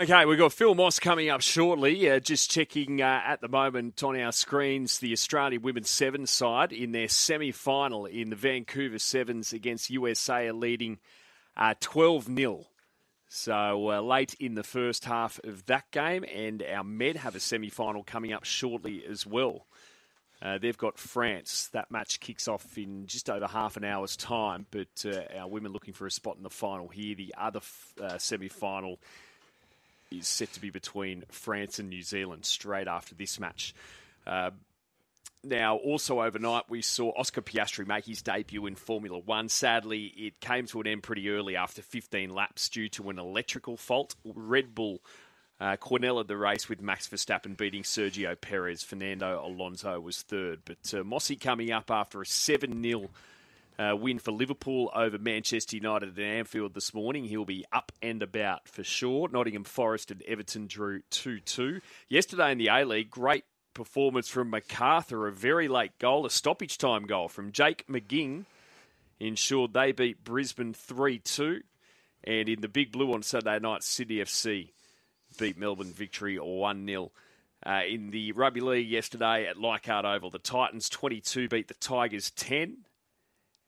Okay, we've got Phil Moss coming up shortly. Uh, just checking uh, at the moment on our screens the Australian women's sevens side in their semi final in the Vancouver Sevens against USA are leading uh, 12 uh, 0. So uh, late in the first half of that game, and our Med have a semi final coming up shortly as well. Uh, they've got France. That match kicks off in just over half an hour's time, but our women looking for a spot in the final here. The other f- semi final is set to be between France and New Zealand straight after this match. Uh, now, also overnight, we saw Oscar Piastri make his debut in Formula One. Sadly, it came to an end pretty early after 15 laps due to an electrical fault. Red Bull uh, cornelled the race with Max Verstappen beating Sergio Perez. Fernando Alonso was third. But uh, Mossy coming up after a 7 0 uh, win for Liverpool over Manchester United at Anfield this morning. He'll be up and about for sure. Nottingham Forest and Everton drew 2 2. Yesterday in the A League, great performance from MacArthur, a very late goal, a stoppage time goal from Jake McGing ensured they beat Brisbane 3 2. And in the Big Blue on Saturday night, City FC beat Melbourne victory 1 0. Uh, in the rugby league yesterday at Leichhardt Oval, the Titans 22 beat the Tigers 10.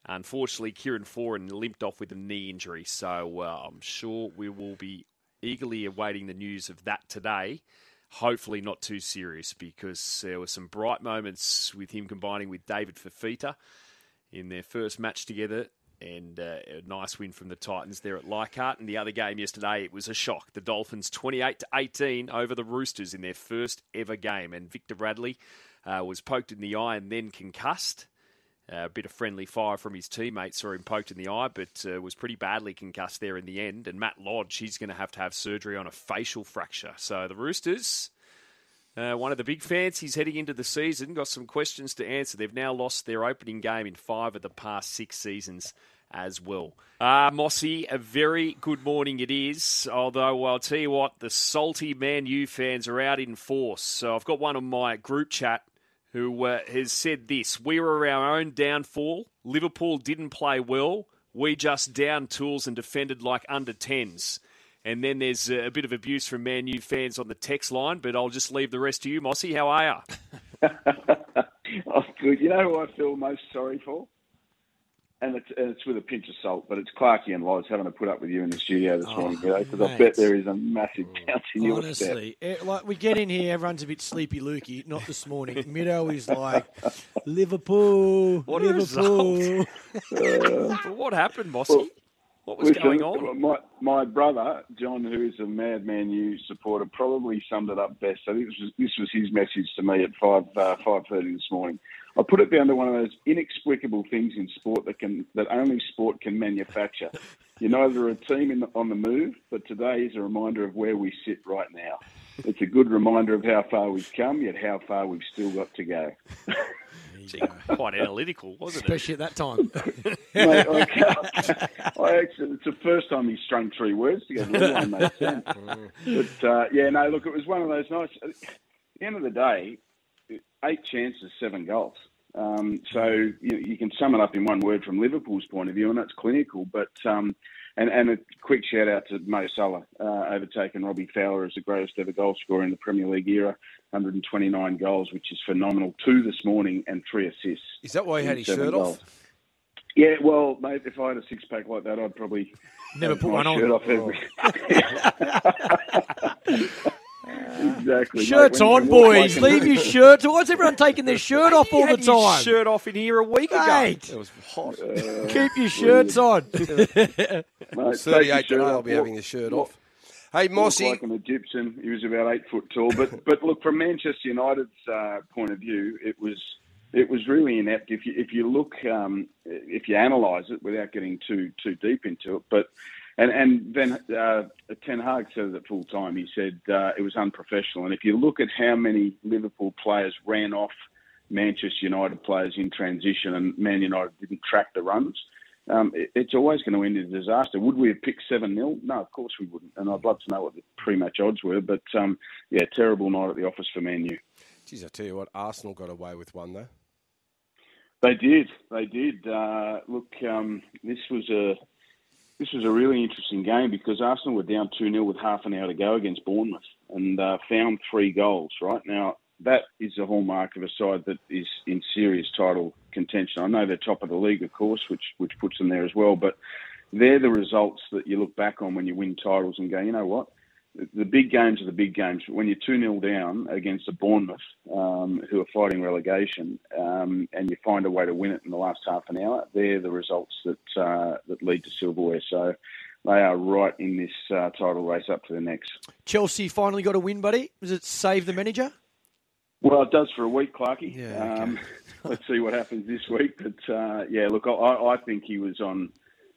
Unfortunately, Kieran Foran limped off with a knee injury, so uh, I'm sure we will be eagerly awaiting the news of that today. Hopefully, not too serious because there were some bright moments with him combining with David Fifita in their first match together. And uh, a nice win from the Titans there at Leichhardt. And the other game yesterday, it was a shock. The Dolphins 28 to 18 over the Roosters in their first ever game. And Victor Radley uh, was poked in the eye and then concussed. Uh, a bit of friendly fire from his teammates saw him poked in the eye, but uh, was pretty badly concussed there in the end. And Matt Lodge, he's going to have to have surgery on a facial fracture. So the Roosters, uh, one of the big fancies heading into the season, got some questions to answer. They've now lost their opening game in five of the past six seasons as well. Uh, Mossy, a very good morning it is. Although I'll tell you what, the salty Man U fans are out in force. So I've got one on my group chat who uh, has said this We were our own downfall. Liverpool didn't play well. We just down tools and defended like under 10s. And then there's a bit of abuse from Man U fans on the text line, but I'll just leave the rest to you, Mossy. How are you? oh, good. You know who I feel most sorry for? And it's, and it's with a pinch of salt, but it's Clarky and Loz having to put up with you in the studio this oh, morning, because I bet there is a massive bounce in your Honestly, it, like we get in here, everyone's a bit sleepy, Lukey. Not this morning. Mido is like Liverpool, what Liverpool. uh, what happened, Mossy? Well, what was listen, going on? My, my brother John, who is a Madman U supporter, probably summed it up best. I think this was this was his message to me at five uh, five thirty this morning. I put it down to one of those inexplicable things in sport that can that only sport can manufacture. You're neither a team the, on the move, but today is a reminder of where we sit right now. It's a good reminder of how far we've come, yet how far we've still got to go. quite analytical, wasn't Especially it? Especially at that time. Mate, I, I actually, it's the first time he's strung three words together. One made sense. but uh, yeah, no, look, it was one of those nights. At the end of the day, eight chances, seven goals. Um, so you, you, can sum it up in one word from Liverpool's point of view, and that's clinical. But um, and, and a quick shout out to Mo Salah, uh, overtaken Robbie Fowler as the greatest ever goal scorer in the Premier League era, 129 goals, which is phenomenal. Two this morning and three assists. Is that why he had his shirt goals. off? Yeah, well, mate, if I had a six pack like that, I'd probably never put one on. Off every... Exactly. Shirts mate, on, boys. Like Leave your shirts. On. Why's everyone taking their shirt off all the time? shirt off in here a week mate. ago. It was hot. Uh, Keep your shirts on. mate, 38 today, I'll be having the shirt off. Hey, Mossy. Like an Egyptian. He was about eight foot tall. But, but look, from Manchester United's uh, point of view, it was it was really inept. If you if you look, um, if you analyse it without getting too too deep into it, but and and then uh, Ten Hag said it at full time. He said uh, it was unprofessional. And if you look at how many Liverpool players ran off Manchester United players in transition, and Man United didn't track the runs, um, it, it's always going to end in disaster. Would we have picked seven 0 No, of course we wouldn't. And I'd love to know what the pre-match odds were. But um, yeah, terrible night at the office for Man U. Geez, I tell you what, Arsenal got away with one though. They did. They did. Uh, look, um, this was a this was a really interesting game because Arsenal were down 2 0 with half an hour to go against Bournemouth and uh, found three goals, right? Now, that is a hallmark of a side that is in serious title contention. I know they're top of the league, of course, which, which puts them there as well, but they're the results that you look back on when you win titles and go, you know what? The big games are the big games. When you're 2 0 down against a Bournemouth um, who are fighting relegation um, and you find a way to win it in the last half an hour, they're the results that uh, that lead to silverware. So they are right in this uh, title race up to the next. Chelsea finally got a win, buddy. Does it save the manager? Well, it does for a week, Clarky. Yeah, okay. um, let's see what happens this week. But uh, yeah, look, I, I think he was on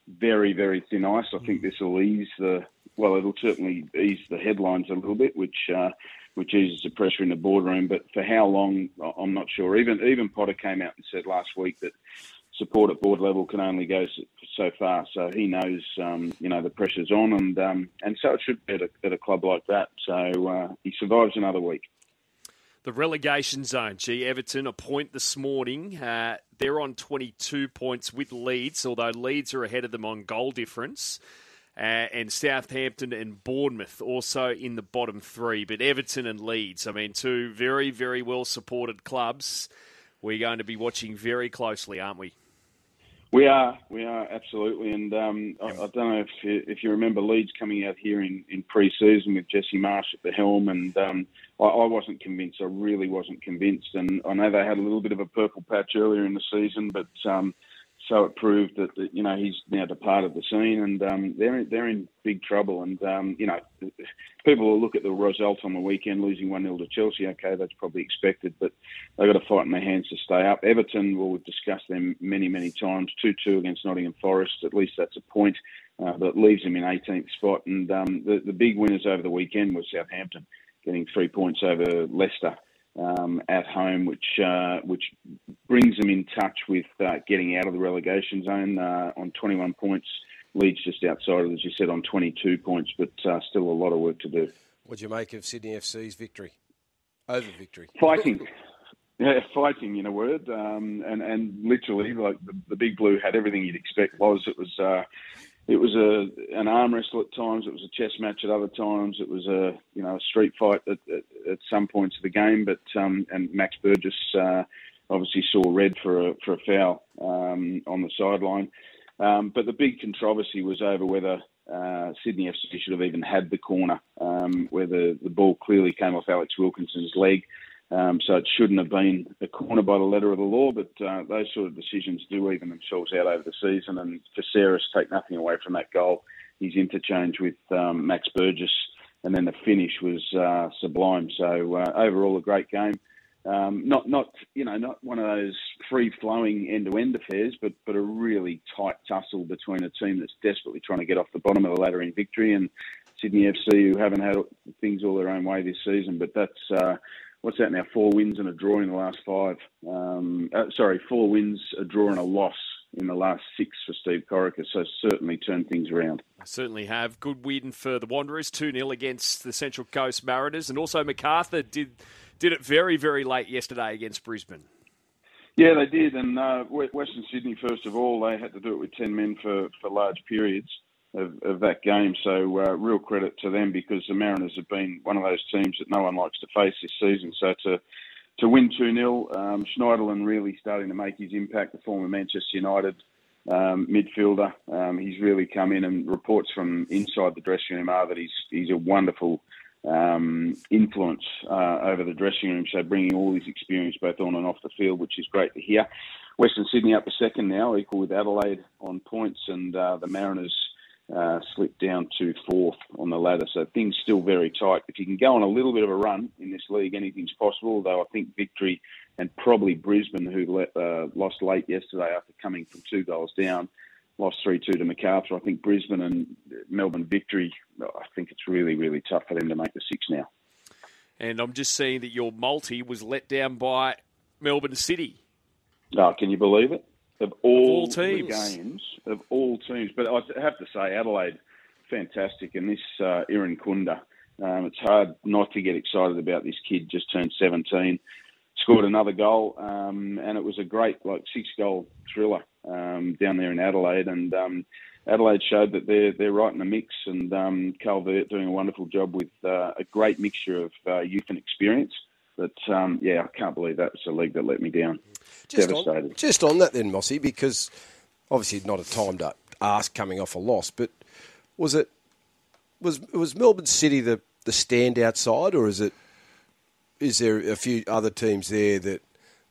very, very thin ice. I think this will ease the well, it'll certainly ease the headlines a little bit, which uh, which eases the pressure in the boardroom. But for how long, I'm not sure. Even even Potter came out and said last week that support at board level can only go so far. So he knows, um, you know, the pressure's on, and um, and so it should be at a, at a club like that. So uh, he survives another week. The relegation zone. Gee, Everton a point this morning. Uh, they're on 22 points with Leeds, although Leeds are ahead of them on goal difference. Uh, and Southampton and Bournemouth also in the bottom three. But Everton and Leeds, I mean, two very, very well supported clubs. We're going to be watching very closely, aren't we? We are, we are absolutely, and um, I, I, don't know if you, if you remember Leeds coming out here in, in pre-season with Jesse Marsch at the helm, and um, I, I, wasn't convinced. I really wasn't convinced, and I know they had a little bit of a purple patch earlier in the season, but um, so it proved that, that, you know he's now departed the scene, and um, they're they're in big trouble. And um, you know, people will look at the result on the weekend, losing one 0 to Chelsea. Okay, that's probably expected, but they've got to fight in their hands to stay up. Everton, well, we've discussed them many many times. Two two against Nottingham Forest. At least that's a point, uh, but it leaves them in 18th spot. And um, the the big winners over the weekend was Southampton, getting three points over Leicester um, at home, which uh, which brings them in touch with uh, getting out of the relegation zone uh, on 21 points. Leeds just outside, of, as you said, on 22 points, but uh, still a lot of work to do. What do you make of Sydney FC's victory? Over victory. Fighting. Yeah, fighting in a word, um, and and literally, like the, the, big blue had everything you'd expect. Was it was uh, it was a an arm wrestle at times. It was a chess match at other times. It was a you know a street fight at, at, at some points of the game. But um, and Max Burgess uh, obviously saw red for a for a foul um, on the sideline. Um, but the big controversy was over whether uh, Sydney FC should have even had the corner, um, where the, the ball clearly came off Alex Wilkinson's leg. Um, so it shouldn't have been a corner by the letter of the law, but uh, those sort of decisions do even themselves out over the season. And for Saris, take nothing away from that goal. His interchange with um, Max Burgess, and then the finish was uh, sublime. So uh, overall, a great game. Um, not not you know not one of those free flowing end to end affairs, but but a really tight tussle between a team that's desperately trying to get off the bottom of the ladder in victory and Sydney FC who haven't had things all their own way this season. But that's uh, what's that now? Four wins and a draw in the last five. Um, uh, sorry, four wins, a draw, and a loss in the last six for Steve Corica. So certainly turned things around. I certainly have. Good win for the Wanderers, 2 0 against the Central Coast Mariners. And also MacArthur did, did it very, very late yesterday against Brisbane. Yeah, they did. And uh, Western Sydney, first of all, they had to do it with 10 men for, for large periods of, of that game. So uh, real credit to them because the Mariners have been one of those teams that no one likes to face this season. So to to win 2 0, um, Schneiderlin really starting to make his impact, the former Manchester United um, midfielder. Um, he's really come in, and reports from inside the dressing room are that he's he's a wonderful um, influence uh, over the dressing room. So bringing all his experience both on and off the field, which is great to hear. Western Sydney up a second now, equal with Adelaide on points, and uh, the Mariners uh, slipped down to fourth on the ladder. So things still very tight. If you can go on a little bit of a run in this league, anything's possible. Though I think victory and probably Brisbane, who let, uh, lost late yesterday after coming from two goals down, lost three two to Macarthur. I think Brisbane and Melbourne victory. I think it's really really tough for them to make the six now. And I'm just seeing that your multi was let down by Melbourne City. Oh, can you believe it? Of all, all teams. games of all teams. But I have to say, Adelaide, fantastic, and this uh, Irankunda. Um, it's hard not to get excited about this kid. Just turned 17, scored another goal, um, and it was a great like six goal thriller um, down there in Adelaide. And um, Adelaide showed that they're they're right in the mix, and um, Carl Veart doing a wonderful job with uh, a great mixture of uh, youth and experience. But um, yeah, I can't believe that's a league that let me down. Just Devastated. On, just on that then, Mossy, because obviously not a time to ask coming off a loss, but was it was was Melbourne City the the standout side, or is it is there a few other teams there that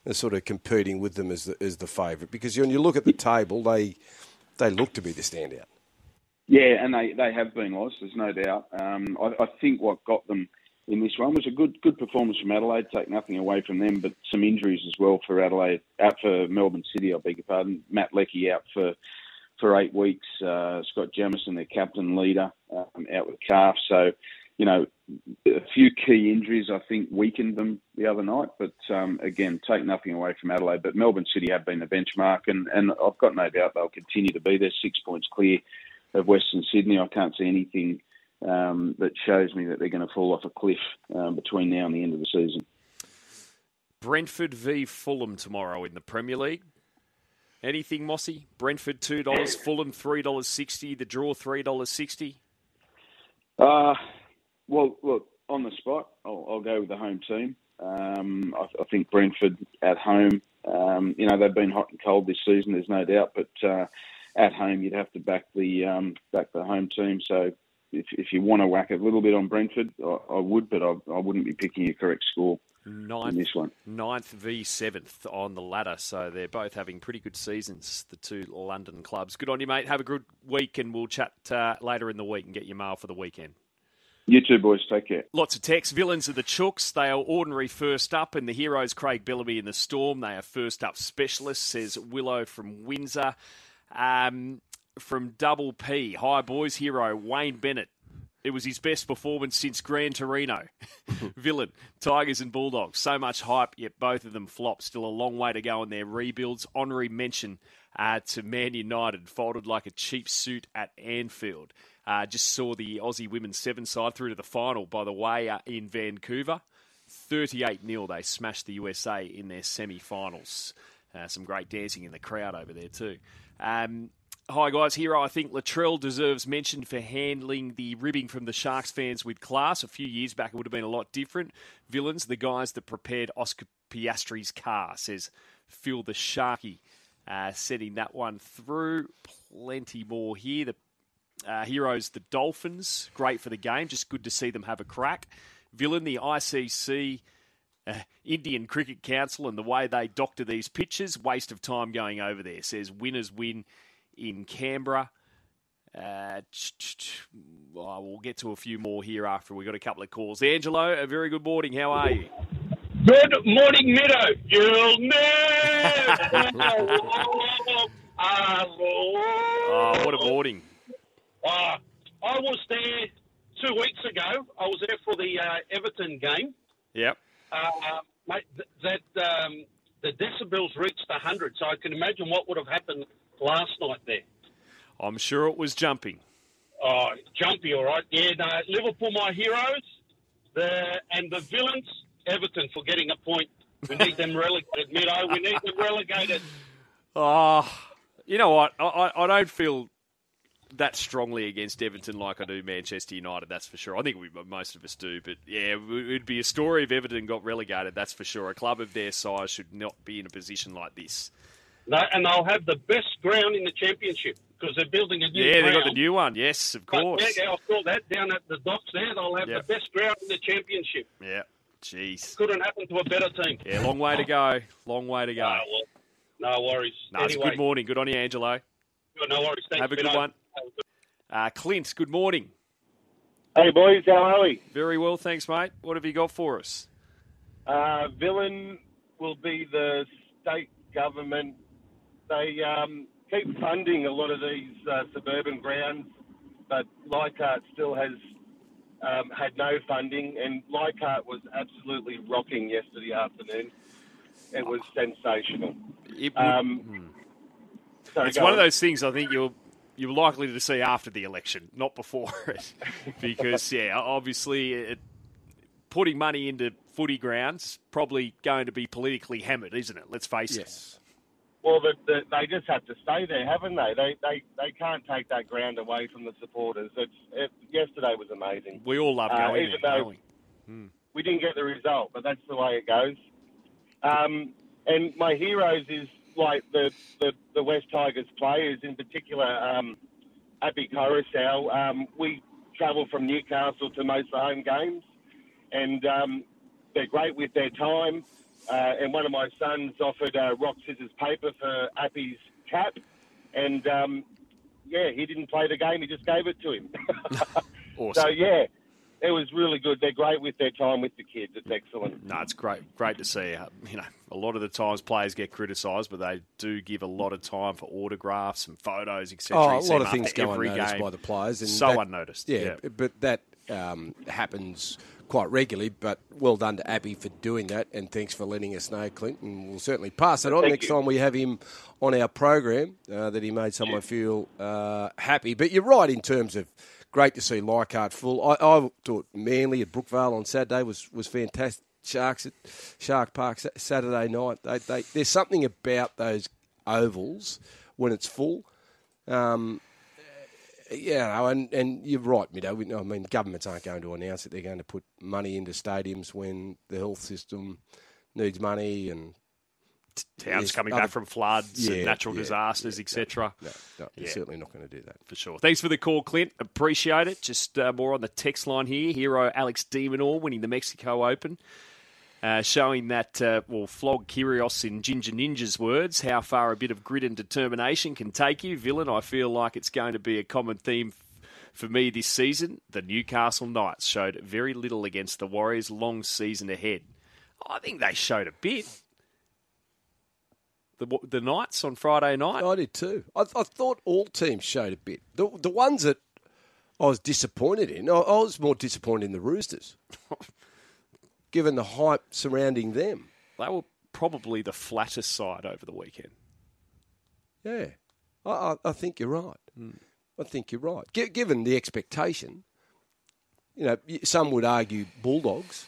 are sort of competing with them as the, as the favourite? Because when you look at the table, they they look to be the standout. Yeah, and they, they have been lost. There's no doubt. Um, I, I, think what got them in this one was a good good performance from Adelaide. Take nothing away from them, but some injuries as well for Adelaide, out for Melbourne City. I beg your pardon. Matt Leckie out for for eight weeks. Uh, Scott Jamieson, their captain leader, um, out with calf. So you know, a few key injuries I think weakened them the other night. But um, again, take nothing away from Adelaide. But Melbourne City have been the benchmark, and, and I've got no doubt they'll continue to be there. Six points clear of Western Sydney. I can't see anything um, that shows me that they're going to fall off a cliff um, between now and the end of the season. Brentford v Fulham tomorrow in the Premier League. Anything, Mossy? Brentford two dollars, Fulham three dollars sixty. The draw three dollars sixty. Uh well, look, on the spot, I'll, I'll go with the home team. Um, I, I, think Brentford at home, um, you know, they've been hot and cold this season. There's no doubt, but uh, at home, you'd have to back the um, back the home team. So if, if you want to whack a little bit on Brentford, I, I would, but I, I, wouldn't be picking a correct score. Ninth, in this one. Ninth v seventh on the ladder, so they're both having pretty good seasons. The two London clubs. Good on you, mate. Have a good week, and we'll chat uh, later in the week and get your mail for the weekend. You too, boys. Take care. Lots of text. Villains of the Chooks. They are ordinary first up, and the heroes Craig Bellamy in the Storm. They are first up specialists, says Willow from Windsor. Um, from Double P, hi boys, hero Wayne Bennett. It was his best performance since Gran Torino. Villain, Tigers and Bulldogs. So much hype, yet both of them flop. Still a long way to go in their rebuilds. Honorary mention uh, to Man United, folded like a cheap suit at Anfield. Uh, just saw the Aussie women's seven side through to the final, by the way, uh, in Vancouver. 38 0, they smashed the USA in their semi finals. Uh, some great dancing in the crowd over there, too. Um, hi, guys. Here, I think Latrell deserves mention for handling the ribbing from the Sharks fans with class. A few years back, it would have been a lot different. Villains, the guys that prepared Oscar Piastri's car, says Phil the Sharky. Uh, setting that one through. Plenty more here. The uh, heroes, the Dolphins, great for the game. Just good to see them have a crack. Villain, the ICC, uh, Indian Cricket Council, and the way they doctor these pitches. Waste of time going over there. Says winners win in Canberra. Uh, we'll get to a few more here after we've got a couple of calls. Angelo, a very good morning. How are you? Good morning, Meadow. You'll never. oh, what a morning. Uh, I was there two weeks ago. I was there for the uh, Everton game. Yep. Uh, mate, th- that um, the decibels reached 100, so I can imagine what would have happened last night there. I'm sure it was jumping. Oh, jumpy, all right. Yeah, no, Liverpool, my heroes, the and the villains, Everton for getting a point. We need them relegated, Mido. We need them relegated. Oh, you know what? I, I don't feel that strongly against Everton like I do Manchester United, that's for sure. I think we, most of us do, but yeah, it would be a story if Everton got relegated, that's for sure. A club of their size should not be in a position like this. No, and they'll have the best ground in the championship because they're building a new Yeah, they've got the new one, yes, of course. But, yeah, I saw that down at the docks there. They'll have yep. the best ground in the championship. Yeah, jeez. Couldn't happen to a better team. Yeah, long way to go. Long way to go. Uh, well, no worries. No, anyway. good morning. Good on you, Angelo. No worries. Thanks, have a good one. Uh, Clint, good morning. Hey, boys, how are we? Very well, thanks, mate. What have you got for us? Uh, villain will be the state government. They um, keep funding a lot of these uh, suburban grounds, but Leichhardt still has um, had no funding, and Leichhardt was absolutely rocking yesterday afternoon. It was sensational. It would, um, hmm. it's one on. of those things I think you'll you're likely to see after the election, not before it, because yeah, obviously it, putting money into footy grounds probably going to be politically hammered, isn't it? Let's face it. yes. Well, the, the, they just have to stay there, haven't they? They they they can't take that ground away from the supporters. It's it, yesterday was amazing. We all love Uh, going even there, though- we? We didn't get the result, but that's the way it goes. Um, and my heroes is like the, the, the West Tigers players, in particular, um, Api Koroisau. Um, we travel from Newcastle to most of the home games, and um, they're great with their time. Uh, and one of my sons offered uh, rock, scissors, paper for Api's cap, and um, yeah, he didn't play the game; he just gave it to him. Awesome. so yeah, it was really good. They're great with their time with the kids. It's excellent. No, it's great, great to see. Uh, You know, a lot of the times players get criticised, but they do give a lot of time for autographs and photos, etc. Oh, a lot of things after go every unnoticed game. by the players. And so that- unnoticed. Yeah, but that um, happens quite regularly. But well done to Api for doing that, and thanks for letting us know, Clint. And we'll certainly pass it on Thank next you. time we have him on our program. Uh, that he made someone feel uh, happy. But you're right in terms of. Great to see Leichhardt full. I, I thought Manly at Brookvale on Saturday was, was fantastic. Sharks at Shark Park Saturday night. They, they, there's something about those ovals when it's full. Um, yeah, and, and you're right, Mido. We- I mean, governments aren't going to announce that they're going to put money into stadiums when the health system needs money and Towns coming other- back from floods and natural yeah, disasters, yeah, etc. no, no, they're certainly not going to do that. For sure. Thanks for the call, Clint. Appreciate it. Just uh, more on the text line here. Hero Alex de Minaur winning the Mexico Open. Uh, showing that, uh, well, flog Kyrgios in Ginger Ninja's words, how far a bit of grit and determination can take you. Villain, I feel like it's going to be a common theme for me this season. The Newcastle Knights showed very little against the Warriors' long season ahead. I think they showed a bit. The, the Knights on Friday night. I did too. I, I thought all teams showed a bit. The, the ones that I was disappointed in, I, I was more disappointed in the Roosters, given the hype surrounding them. They were probably the flattest side over the weekend. Yeah, I, I, I think you're right. Hmm. I think you're right. Gi- given the expectation, you know, some would argue Bulldogs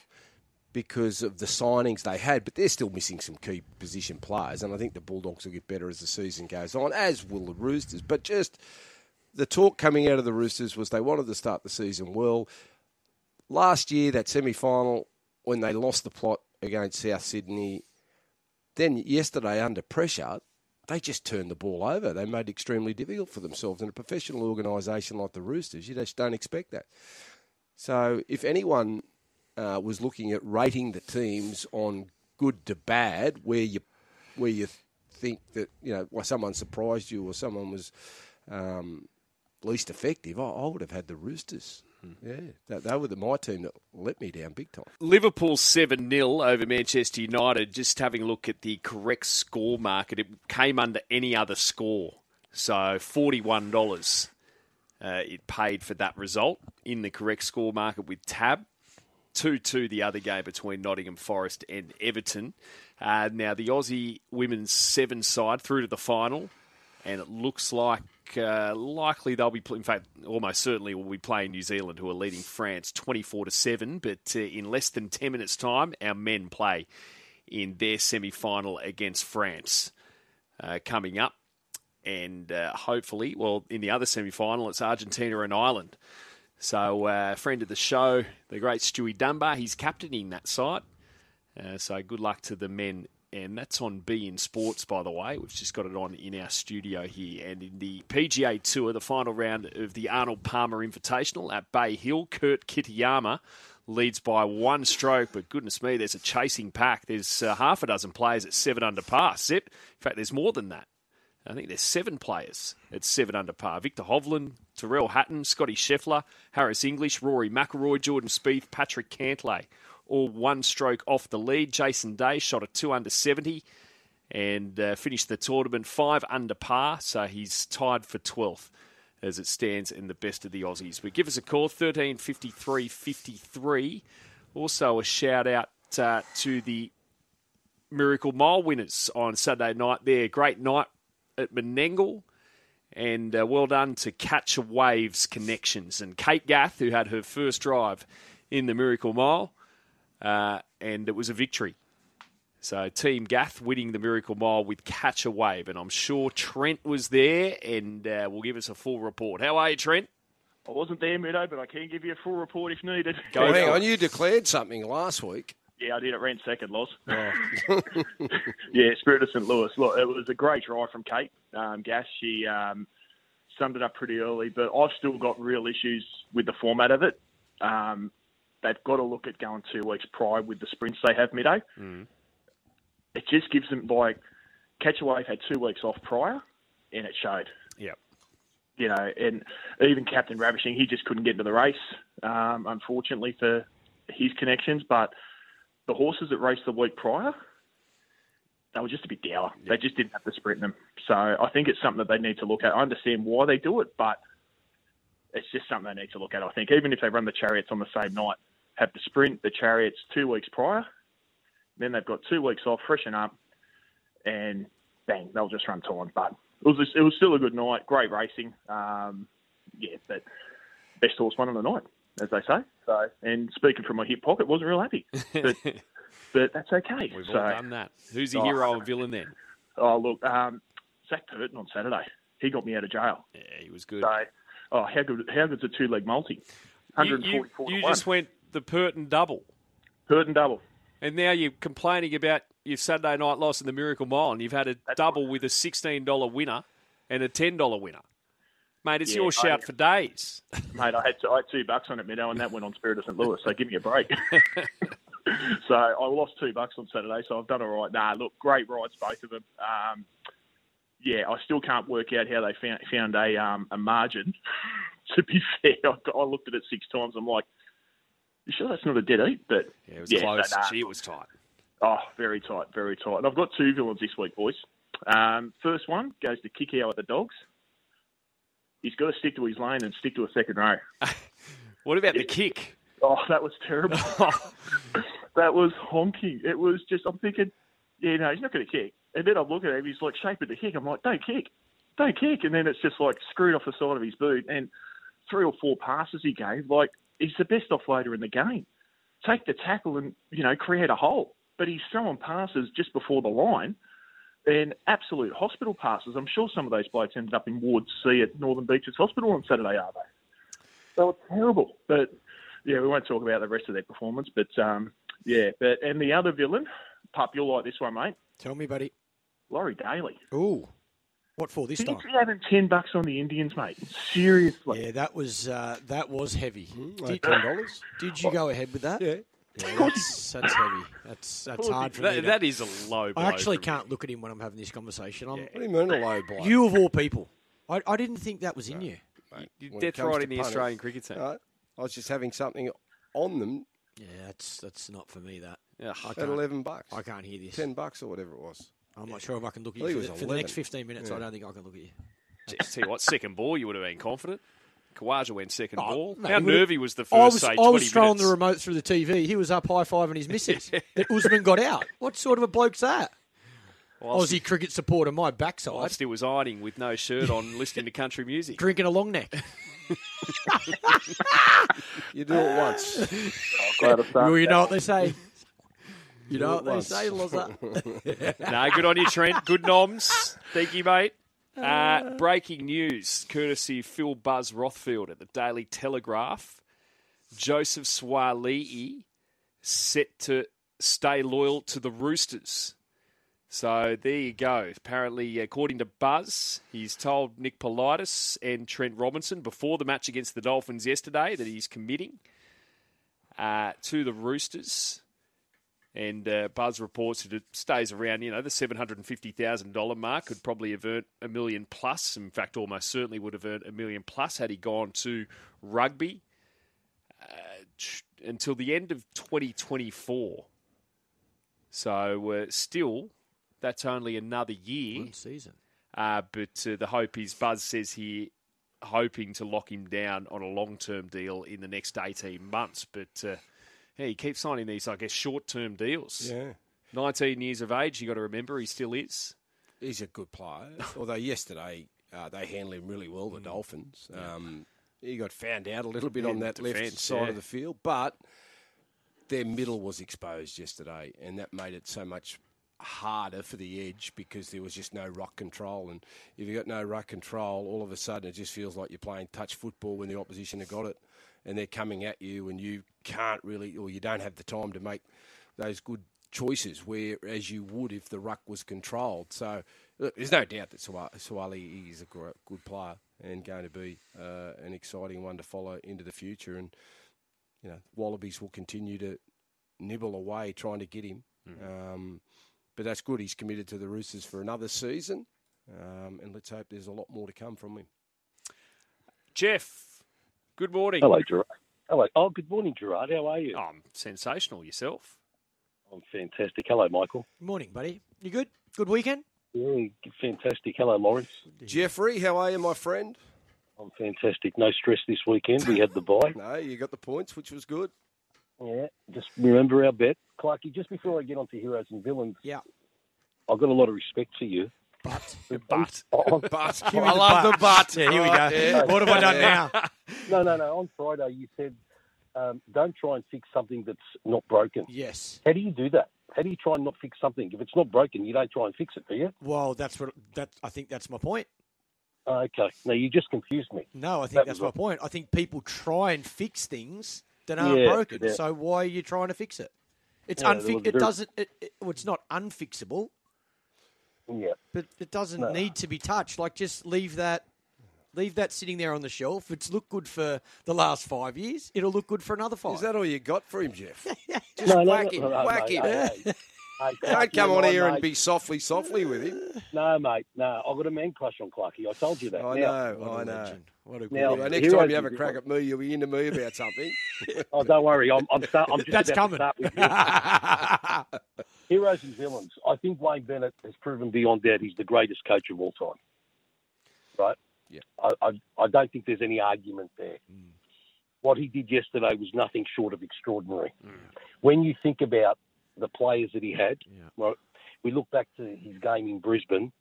because of the signings they had, but they're still missing some key position players, and I think the Bulldogs will get better as the season goes on, as will the Roosters. But just the talk coming out of the Roosters was they wanted to start the season well. Last year, that semi final, when they lost the plot against South Sydney, then yesterday, under pressure, they just turned the ball over. They made it extremely difficult for themselves. In a professional organisation like the Roosters, you just don't expect that. So, if anyone uh, was looking at rating the teams on good to bad, where you where you think that you know well, someone surprised you or someone was um, least effective, I, I would have had the Roosters. Yeah, that, they were the, my team that let me down big time. Liverpool 7 0 over Manchester United. Just having a look at the correct score market, it came under any other score. So $41 uh, it paid for that result in the correct score market with Tab. 2 2 the other game between Nottingham Forest and Everton. Uh, now, the Aussie women's seven side through to the final, and it looks like uh, likely they'll be, in fact, almost certainly will be playing New Zealand, who are leading France 24 to 7. But uh, in less than 10 minutes' time, our men play in their semi final against France uh, coming up. And uh, hopefully, well, in the other semi final, it's Argentina and Ireland. So, uh, friend of the show, the great Stewie Dunbar, he's captaining that side. Uh, so, good luck to the men. And that's on beIN Sports, by the way. We've just got it on in our studio here. And in the PGA Tour, the final round of the Arnold Palmer Invitational at Bay Hill, Kurt Kitayama leads by one stroke. But goodness me, there's a chasing pack. There's uh, half a dozen players at seven under par. Zip. In fact, there's more than that. I think there's seven players at seven under par. Viktor Hovland, Tyrrell Hatton, Scotty Scheffler, Harris English, Rory McIlroy, Jordan Spieth, Patrick Cantlay, all one stroke off the lead. Jason Day shot a two under 70 and uh, finished the tournament five under par, so he's tied for 12th as it stands in the best of the Aussies. But give us a call, 1353 53. Also, a shout out uh, to the Miracle Mile winners on Saturday night there. Great night at Menangle. And uh, well done to Catch Waves Connections and Kate Gath, who had her first drive in the Miracle Mile. Uh, and it was a victory So Team Gath winning the Miracle Mile with Catch a Wave, and I'm sure Trent was there and uh, will give us a full report. How are you, Trent? I wasn't there, Meadow, but I can give you a full report if needed. Go Well, hang for on, you declared something last week. Yeah, I did. It ran second, Loss. Oh. yeah, Spirit of St. Louis. Look, it was a great drive from Kate um, Gas. She um, summed it up pretty early, but I've still got real issues with the format of it. Um, they've got to look at going two weeks prior with the sprints they have midday. It just gives them like Catch a Wave had two weeks off prior, and it showed. Yep. You know, and even Captain Ravishing, he just couldn't get into the race, um, unfortunately for his connections. But the horses that raced the week prior, they were just a bit dour. They just didn't have the sprint in them. So I think it's something that they need to look at. I understand why they do it, but it's just something they need to look at. I think even if they run the chariots on the same night, have the sprint, the chariots two weeks prior, then they've got two weeks off, freshen up, and bang, they'll just run time. But it was it was still a good night, great racing. Um, yeah, but best horse won on the night, as they say. So, and speaking from my hip pocket, wasn't real happy, but but that's okay. We've so, all done that. Who's the Oh. hero or villain then? oh look, um, Zac Purton on Saturday, he got me out of jail. Yeah, he was good. So, oh, how good how good's a two leg multi? You, 144 you, you to just went the Purton double, Purton double. and now you're complaining about your Saturday night loss in the Miracle Mile, and you've had a double with a $16 winner and a $10 winner. Mate, it's Yeah, your shout I- for days. Mate, I had, I had two bucks on it, Meadow, and that went on Spirit of St. Louis, so give me a break. so I lost two bucks on Saturday, so I've done all right. Nah, look, great rides, both of them. Um, yeah, I still can't work out how they found, found a, um, a margin. to be fair, I, I looked at it six times. I'm like, you sure that's not a dead eat? But Yeah, it was yeah, close. but, nah, Gee, it was tight. Oh, very tight, very tight. And I've got two villains this week, boys. Um, first one goes to Kikau at the Dogs. He's got to stick to his lane and stick to a second row. What about the kick? Oh, that was terrible. that was honking. It was just, I'm thinking, yeah, no, he's not going to kick. And then I'm looking at him, he's like shaping to kick. I'm like, don't kick, don't kick. And then it's just like screwed off the side of his boot. And three or four passes he gave, like, he's the best offloader in the game. Take the tackle and, you know, create a hole. But he's throwing passes just before the line and absolute hospital passes. I'm sure some of those blokes ended up in Ward C at Northern Beaches Hospital on Saturday, are they? They were terrible. But yeah, we won't talk about the rest of their performance. But um, yeah, but and the other villain, Pup, you'll like this one, mate. Tell me, buddy. Laurie Daley. Ooh. What for this He's time? having ten bucks on the Indians, mate. Seriously. Yeah, that was uh, that was heavy. Did, Ten dollars. did you go ahead with that? Yeah. Yeah, that's, that's heavy. That's that's hard for me. To- that is a low blow. I actually can't look at him when I'm having this conversation. I'm, What do you mean a low blow? You of all people, I, I didn't think that was in you. you. You're death right in the punters. Australian cricket team. No, I was just having something on them Yeah, that's that's not for me. That Ugh. I at eleven bucks. I can't hear this. Ten bucks or whatever it was. I'm not sure if I can look at you for, the, for the next 15 minutes. Yeah. I don't think I can look at you. Just tell you what, second ball, you would have been confident. Khawaja went second Oh, ball. mate, How nervy was the first, I was, say, I was throwing minutes? the remote through the TV. He was up high fiving his missus. Then Usman got out. What sort of a bloke's that? Whilst, Aussie cricket supporter, my he, backside, whilst he was ironing with no shirt on, listening to country music. drinking a long neck. You do it once. Glad well, you know what they say. You know what it they once. say, Loza. no, good on you, Trent. Good noms. Thank you, mate. Uh, breaking news, courtesy of Phil Buzz Rothfield at the Daily Telegraph. Joseph Suaalii set to stay loyal to the Roosters. So there you go. Apparently, according to Buzz, he's told Nick Politis and Trent Robinson before the match against the Dolphins yesterday that he's committing uh, to the Roosters. And uh, Buzz reports that it stays around, you know, the seven hundred and fifty thousand dollar mark. Could probably have earned a million plus. In fact, almost certainly would have earned a million plus had he gone to rugby uh, tr- until the end of twenty twenty four. So uh, still, that's only another year. One season. Uh, but uh, the hope is Buzz says here, hoping to lock him down on a long term deal in the next 18 months. But uh, yeah, he keeps signing these, I guess, short term deals. Yeah. 19 years of age, you got to remember, he still is. He's a good player. Although yesterday uh, they handled him really well, the Dolphins. Um, he got found out a little bit on In that left side yeah. of the field, but their middle was exposed yesterday, and that made it so much harder for the edge because there was just no rock control. And if you've got no rock control, all of a sudden it just feels like you're playing touch football when the opposition have got it, and they're coming at you, and you can't really, or you don't have the time to make those good choices where as you would if the ruck was controlled. So look, there's no doubt that Suaalii is a good player and going to be uh, an exciting one to follow into the future. And you know, Wallabies will continue to nibble away trying to get him. Mm-hmm. Um, but that's good. He's committed to the Roosters for another season, um, and let's hope there's a lot more to come from him. Jeff, good morning. Hello, Gerard. Hello. Oh, good morning, Gerard. How are you? I'm sensational. Yourself? I'm fantastic. Hello, Michael. Good Morning, buddy. You good? Good weekend? Yeah, fantastic. Hello, Lawrence. Jeffrey, how are you, my friend? I'm fantastic. No stress this weekend. We had the bye. no, you got the points, which was good. Yeah, just remember our bet. Clarky, just before I get on to heroes and villains, yeah, I've got a lot of respect for you. But, but, but. I love the but. Yeah, here we go. Yeah. What have I done now? No, no, no. On Friday, you said um, don't try and fix something that's not broken. Yes. How do you do that? How do you try and not fix something? If it's not broken, you don't try and fix it, do you? Well, that's what that. I think that's my point. Okay. No, you just confused me. No, I think that that's my right. point. I think people try and fix things that aren't yeah, broken. Yeah. So why are you trying to fix it? It's yeah, unfi- It doesn't. It, it, well, it's not unfixable. Yeah. But it doesn't no. need to be touched. Like just leave that Leave that sitting there on the shelf. It's looked good for the last five years. It'll look good for another five. Is that all you got for him, Jeff? Just no, whack no, him, no, no, whack mate, him. Hey, hey, hey, Don't come on here mate. and be softly, softly with him. No, mate, no. I've got a man crush on Clarky. I told you that. I now, know, I know. What a now, next time you have a crack at me, you'll be into me about something. oh, don't worry. I'm, I'm, start, I'm just That's about coming. To start with Heroes and villains. I think Wayne Bennett has proven beyond doubt he's the greatest coach of all time. Right? Yeah. I, I, I don't think there's any argument there. Mm. What he did yesterday was nothing short of extraordinary. Mm. When you think about the players that he had, yeah. well, we look back to his game in Brisbane,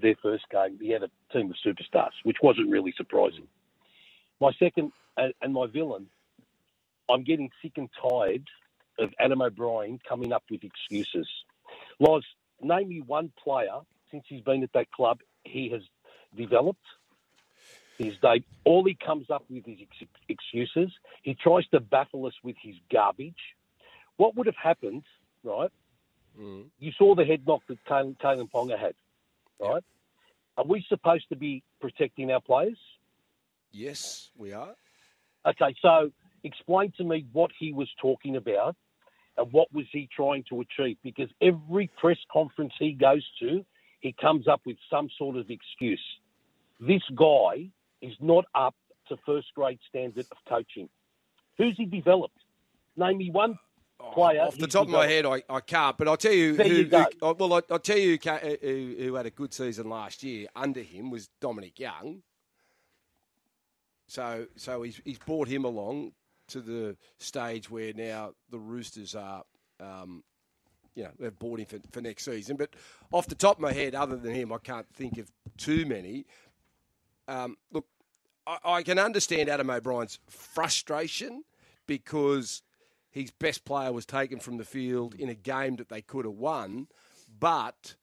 their first game, he had a team of superstars, which wasn't really surprising. My second and my villain, I'm getting sick and tired of Adam O'Brien coming up with excuses. Loz, name me one player since he's been at that club he has developed is they all he comes up with is ex- excuses. He tries to baffle us with his garbage. What would have happened, right? Mm. You saw the head knock that Kalyn Ponga had, right? Yep. Are we supposed to be protecting our players? Yes, we are. Okay, so explain to me what he was talking about and what was he trying to achieve? Because every press conference he goes to, he comes up with some sort of excuse. This guy is not up to first grade standard of coaching. Who's he developed? Name me one oh, player. off the top developed. of my head, I, I can't. But I'll tell you who. You who oh, well, I, will tell you uh, who, who, had a good season last year under him was Dominic Young. So, so he's he's brought him along to the stage where now the Roosters are. Um, you know, they've bought him for, for next season. But off the top of my head, other than him, I can't think of too many. Um, look, I, I can understand Adam O'Brien's frustration because his best player was taken from the field in a game that they could have won. But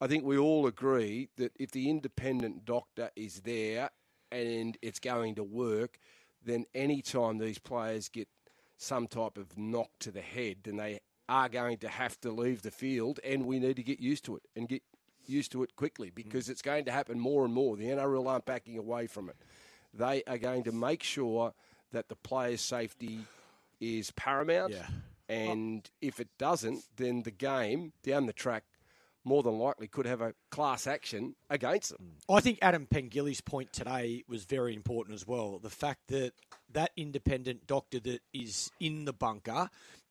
I think we all agree that if the independent doctor is there and it's going to work, then any time these players get some type of knock to the head, then they are going to have to leave the field, and we need to get used to it and get used to it quickly mm. because it's going to happen more and more. The NRL aren't backing away from it they are going to make sure that the player's safety is paramount. Yeah. And if it doesn't, then the game down the track more than likely could have a class action against them. I think Adam Pengilly's point today was very important as well. The fact that that independent doctor that is in the bunker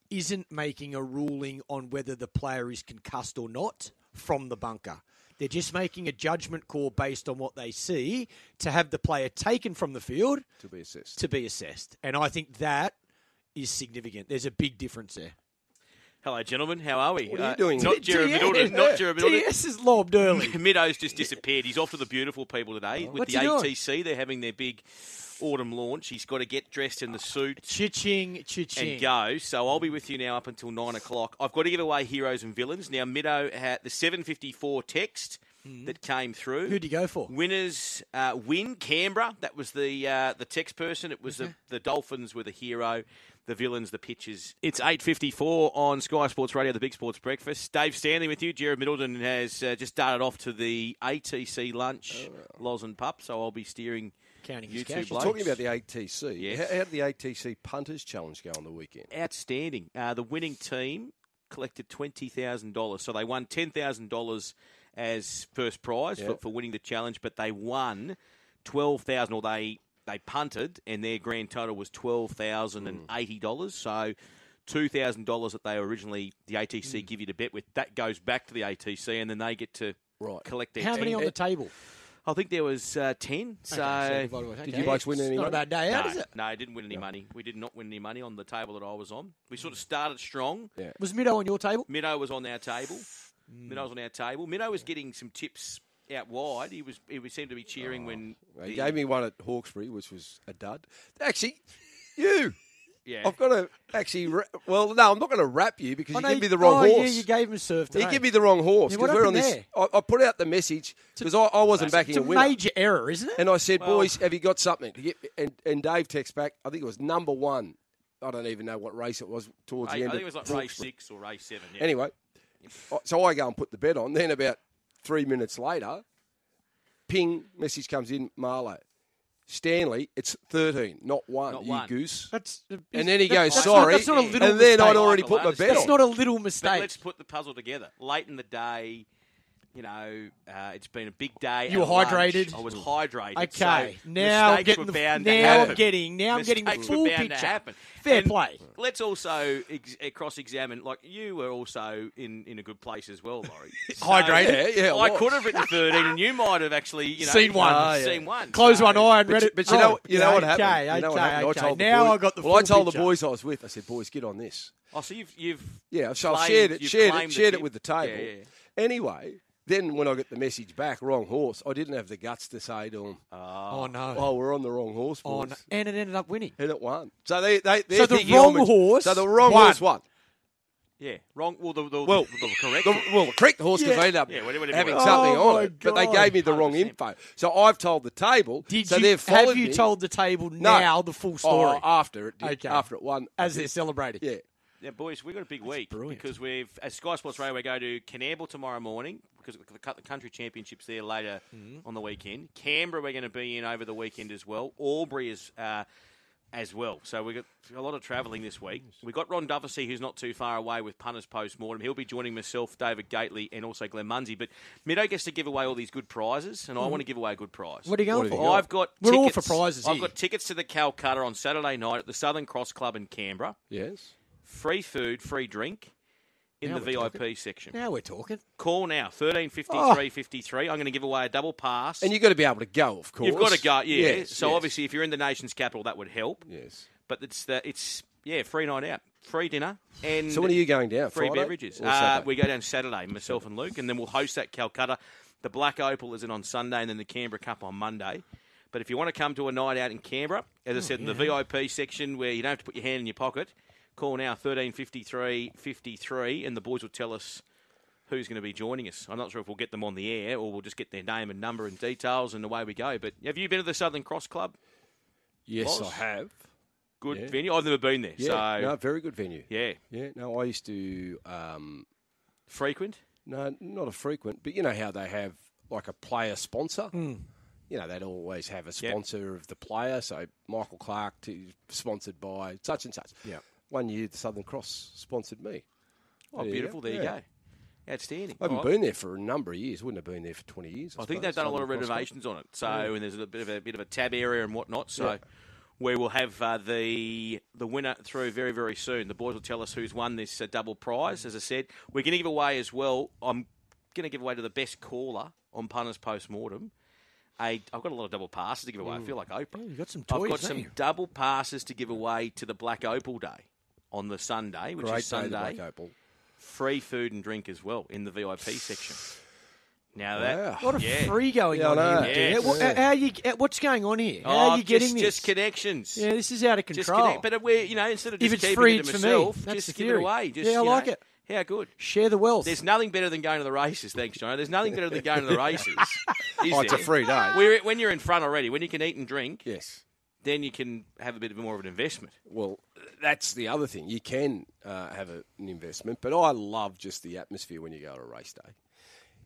isn't making a ruling on whether the player is concussed or not from the bunker. They're just making a judgment call based on what they see to have the player taken from the field to be assessed. To be assessed. And I think that is significant. There's a big difference there. Hello, gentlemen. How are we? What are you doing? Uh, not Gerard Middleton. Not Gerard Middleton. TS is lobbed early. Middo's just disappeared. He's off to the beautiful people today oh, with the ATC. Doing? They're having their big autumn launch. He's got to get dressed in the suit Cha-ching, cha-ching. and go. So I'll be with you now up until nine o'clock. I've got to give away heroes and villains. Now, Middo had the 754 text that came through. Who'd you go for? Winners uh, win Canberra. That was the uh, the text person. It was the, the Dolphins were the hero, the villains, the pitchers. It's eight fifty four on Sky Sports Radio, the Big Sports Breakfast. Dave Stanley with you. Gerard Middleton has uh, just started off to the ATC lunch, Loz and Pup. So I'll be steering Counting you his two cash. blokes. Talking about the ATC, Yes. how, how did the ATC Punters Challenge go on the weekend? outstanding. Uh, the winning team collected twenty thousand dollars, so they won ten thousand dollars as first prize Yeah. for, for winning the challenge, but they won twelve thousand, or they they punted, and their grand total was twelve thousand and eighty dollars. So. Two thousand dollars that they originally the ATC give you to bet with that goes back to the ATC and then they get to Right. collect their How many on the table? I think there was uh, ten. So, Okay, so divided Did okay. you blokes win any Not a money? bad day out, no, is it? no, I didn't win any money. We did not win any money on the table that I was on. We sort of started strong. Was Middo on your table? Middo was on our table. Hmm. Middo was on our table. Middo was getting some tips out wide. He was. He seemed to be cheering when oh, He the- gave me one at Hawkesbury, which was a dud. Actually, you. Yeah. I've got to actually. Ra- well, no, I'm not going to wrap you because I you know gave me the wrong oh, horse. yeah, you gave him surf He today. gave me the wrong horse because what we're on happened this. I, I put out the message because I, I wasn't backing It's a a winner, major error, isn't it? and I said, Well- "Boys, have you got something?" And, and Dave texts back. I think it was number one. I don't even know what race it was towards I, the I end. think it was like race six or race seven. Yeah. Anyway, so I go and put the bet on. Then about three minutes later, ping message comes in. Marlo, Stanley, it's thirteen, not one. Not you one. goose. That's, And then he that- goes, that's sorry. Not, that's not a little and then. I'd already put my bet That's on. not a little But mistake. let's put the puzzle together. Late in the day, you know, uh, it's been a big day. You at were lunch. hydrated? I was hydrated. Okay, so now I'm getting the now I'm getting now I'm getting the Mistakes were full bound to picture. happen. Fair And play. Let's also ex- uh, cross-examine. Like you were also in, in a good place as well, Laurie. So Hydrated? Yeah, yeah, I I could have written thirteen, and you might have actually you know Seen one. Yeah. Seen one. Close So- one eye and read it. but you know, you know what Okay, happened. you know what okay, happened. okay. I told the now boys, I got the well, full I told picture. the boys I was with. I said, "Boys, get on this." Oh, so you've you've Yeah, so I Claimed- shared it, you've shared it, shared it with the table. Yeah, yeah. Anyway, then when I got the message back, wrong horse, I didn't have the guts to say to him, oh. oh no. "Oh, we're on the wrong horse, Oh, no. And it ended up winning. And it won. So they, they, they're So the wrong I'm horse So the wrong won. horse won. yeah wrong. Well, the, the, Well, the, the correct. The, well, the correct horse because Yeah. they ended up Yeah, whatever it having was. something Oh, on my it, but they gave me the wrong 100%. info. So I've told the table. Did so you they've followed have you me. told the table No. now the full oh, story Oh, after it, did, Okay. after it won. as they're celebrating? yeah. Yeah, boys, we've got a big week brilliant. because we've as Sky Sports Radio we go to Canberra tomorrow morning because of the cu- the country championships there later Mm-hmm. on the weekend. Canberra we're going to be in over the weekend as well. Albury is uh, as well. So we've got a lot of travelling this week. We've got Ron Duffy, who's not too far away with punters post mortem. He'll be joining myself, David Gately, and also Glenn Munsey. But Middo gets to give away all these good prizes, and I want to give away a good prize. Mm-hmm. What are you going What for? you? I've got We're all for prizes I've here. got tickets to the Calcutta on Saturday night at the Southern Cross Club in Canberra Yes. Free food, free drink in Now the VIP talking. section. Now we're talking. Call now, thirteen fifty Oh. three fifty three. I'm going to give away a double pass. And you've got to be able to go, of course. You've got to go, yeah. Yes, so yes. obviously, if you're in the nation's capital, that would help. Yes. But it's the it's yeah, free night out, free dinner, and So when are you going down? free Friday beverages. Uh, we go down Saturday, myself and Luke, and then we'll host that Calcutta. The Black Opal is in on Sunday, and then the Canberra Cup on Monday. But if you want to come to a night out in Canberra, as I said, in the VIP section where you don't have to put your hand in your pocket, call now thirteen fifty three fifty three, and the boys will tell us who's going to be joining us. I'm not sure if we'll get them on the air or we'll just get their name and number and details, and away we go. But have you been to the Southern Cross Club? yes, Loz? I have. Good Yeah. venue. I've never been there, Yeah. so no, very good venue. yeah, Yeah. No, I used to. Um, frequent. no, not a frequent, but you know how they have like a player sponsor. Hmm. You know, they'd always have a sponsor of the player. So Michael Clark, to, sponsored by such and such. Yeah. One year, the Southern Cross sponsored me. Oh, There beautiful. go. There you Yeah. go. Outstanding. I haven't right. been there for a number of years. Wouldn't have been there for twenty years. I, I think suppose, they've done a lot of Southern Cross Club. renovations on it. So, and there's a bit of a bit of a tab area and whatnot. So, Yeah. we will have uh, the the winner through very very soon. The boys will tell us who's won this uh, double prize. As I said, we're going to give away as well. I'm going to give away to the best caller on punters post mortem. A, I've got a lot of double passes to give away. I feel like Oprah. you got some I've got some you? double passes to give away to the Black Opal Day on the Sunday, which Great is Sunday. Opal. Free food and drink as well in the VIP section. Now that Wow. A lot of yeah. free going Yeah, on here. Dean. Yes. What- How, are you? What's going on here? How Oh, are you getting just, this? just connections. yeah, this is out of Just control. connect, but we, you know, instead of If it's keeping free, it to it's for me. That's just the give it away. Just, Yeah, I like know, it. How good. Share the wealth. There's nothing better than going to the races, thanks, John. There's nothing better than going to the races. Is Oh, it's a free day. We're, when you're in front already, when you can eat and drink, Yes. Then you can have a bit of more of an investment. Well, that's the other thing. You can uh, have a, an investment, but I love just the atmosphere when you go to a race day.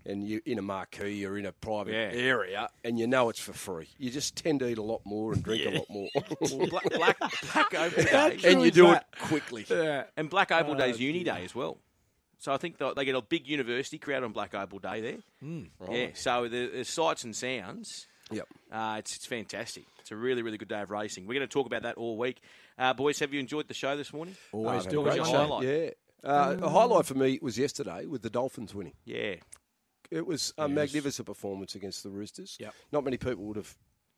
And you're in a marquee or in a private Yeah. area, and you know it's for free. You just tend to eat a lot more and drink a lot more. Black, Black, Black Opal Day, and you do it quickly. and Black Day Oh, is Uni Day as well. So I think they they get a big university crowd on Black Opal Day there. Hmm, Yeah, so the, the sights and sounds. Yep. Uh, it's, it's fantastic. It's a really, really good day of racing. We're going to talk about that all week. Uh, boys, have you enjoyed the show this morning? Always Oh, do What was great your highlight? Yeah. Uh, A highlight for me was yesterday with the Dolphins winning. Yeah. It was a magnificent performance against the Roosters. Yep. Not many people would have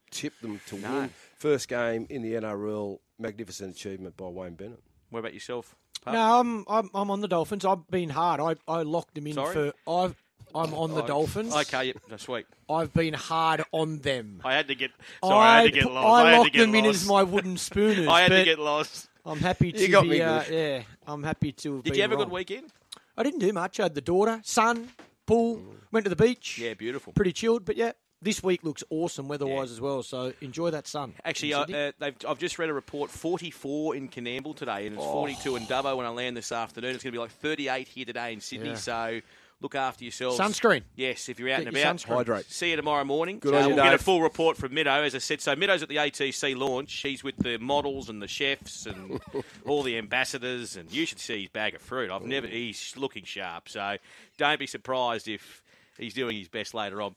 tipped them to No. win. First game in the NRL, magnificent achievement by Wayne Bennett. What about yourself? Pup? No, I'm, I'm I'm on the Dolphins. I've been hard. I, I locked them in Sorry? for. I've I'm on the Dolphins. Okay, yep, that's sweet. I've been hard on them. I had to get. Sorry, I, had to get lost. I I, locked get them in lost. as my wooden spooners. I had to get lost. I'm happy to got be. me Uh, yeah, I'm happy to. Have Did you have a good weekend? I didn't do much. I had the daughter, son, pool, went to the beach. Yeah, beautiful. pretty chilled. But yeah, this week looks awesome weather-wise as well. So enjoy that sun. Actually, uh, uh, they've, I've just read a report 44 in Coonamble today, and it's 42 in Dubbo when I land this afternoon. It's going to be like 38 here today in Sydney, Yeah. so look after yourselves. Sunscreen. Yes, if you're out Get and about. sunscreen. Hydrate. See you tomorrow morning. Good Uh, on you, We'll get a full report from Middo, as I said. So Middo's at the ATC launch. He's with the models and the chefs and all the ambassadors, and you should see his bag of fruit. I've never. He's looking sharp, so don't be surprised if he's doing his best later on.